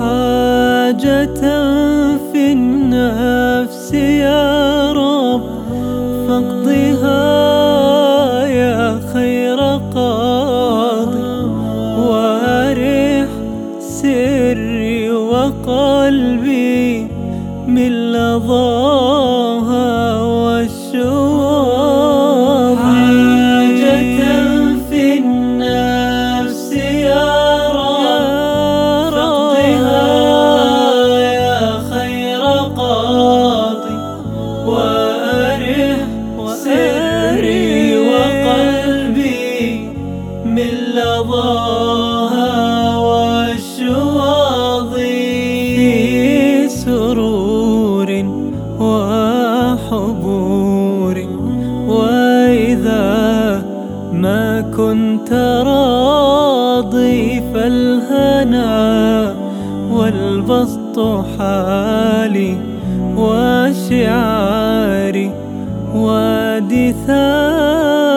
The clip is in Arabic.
حاجة في النفس يا رب فاقضها يا خير قاضي. وأرح سري وقلبي من لظاها من لظاها والشواظ في سرور وحبور. وإذا ما كنت راضي فالهنا والبسط حالي وشعاري ودثاري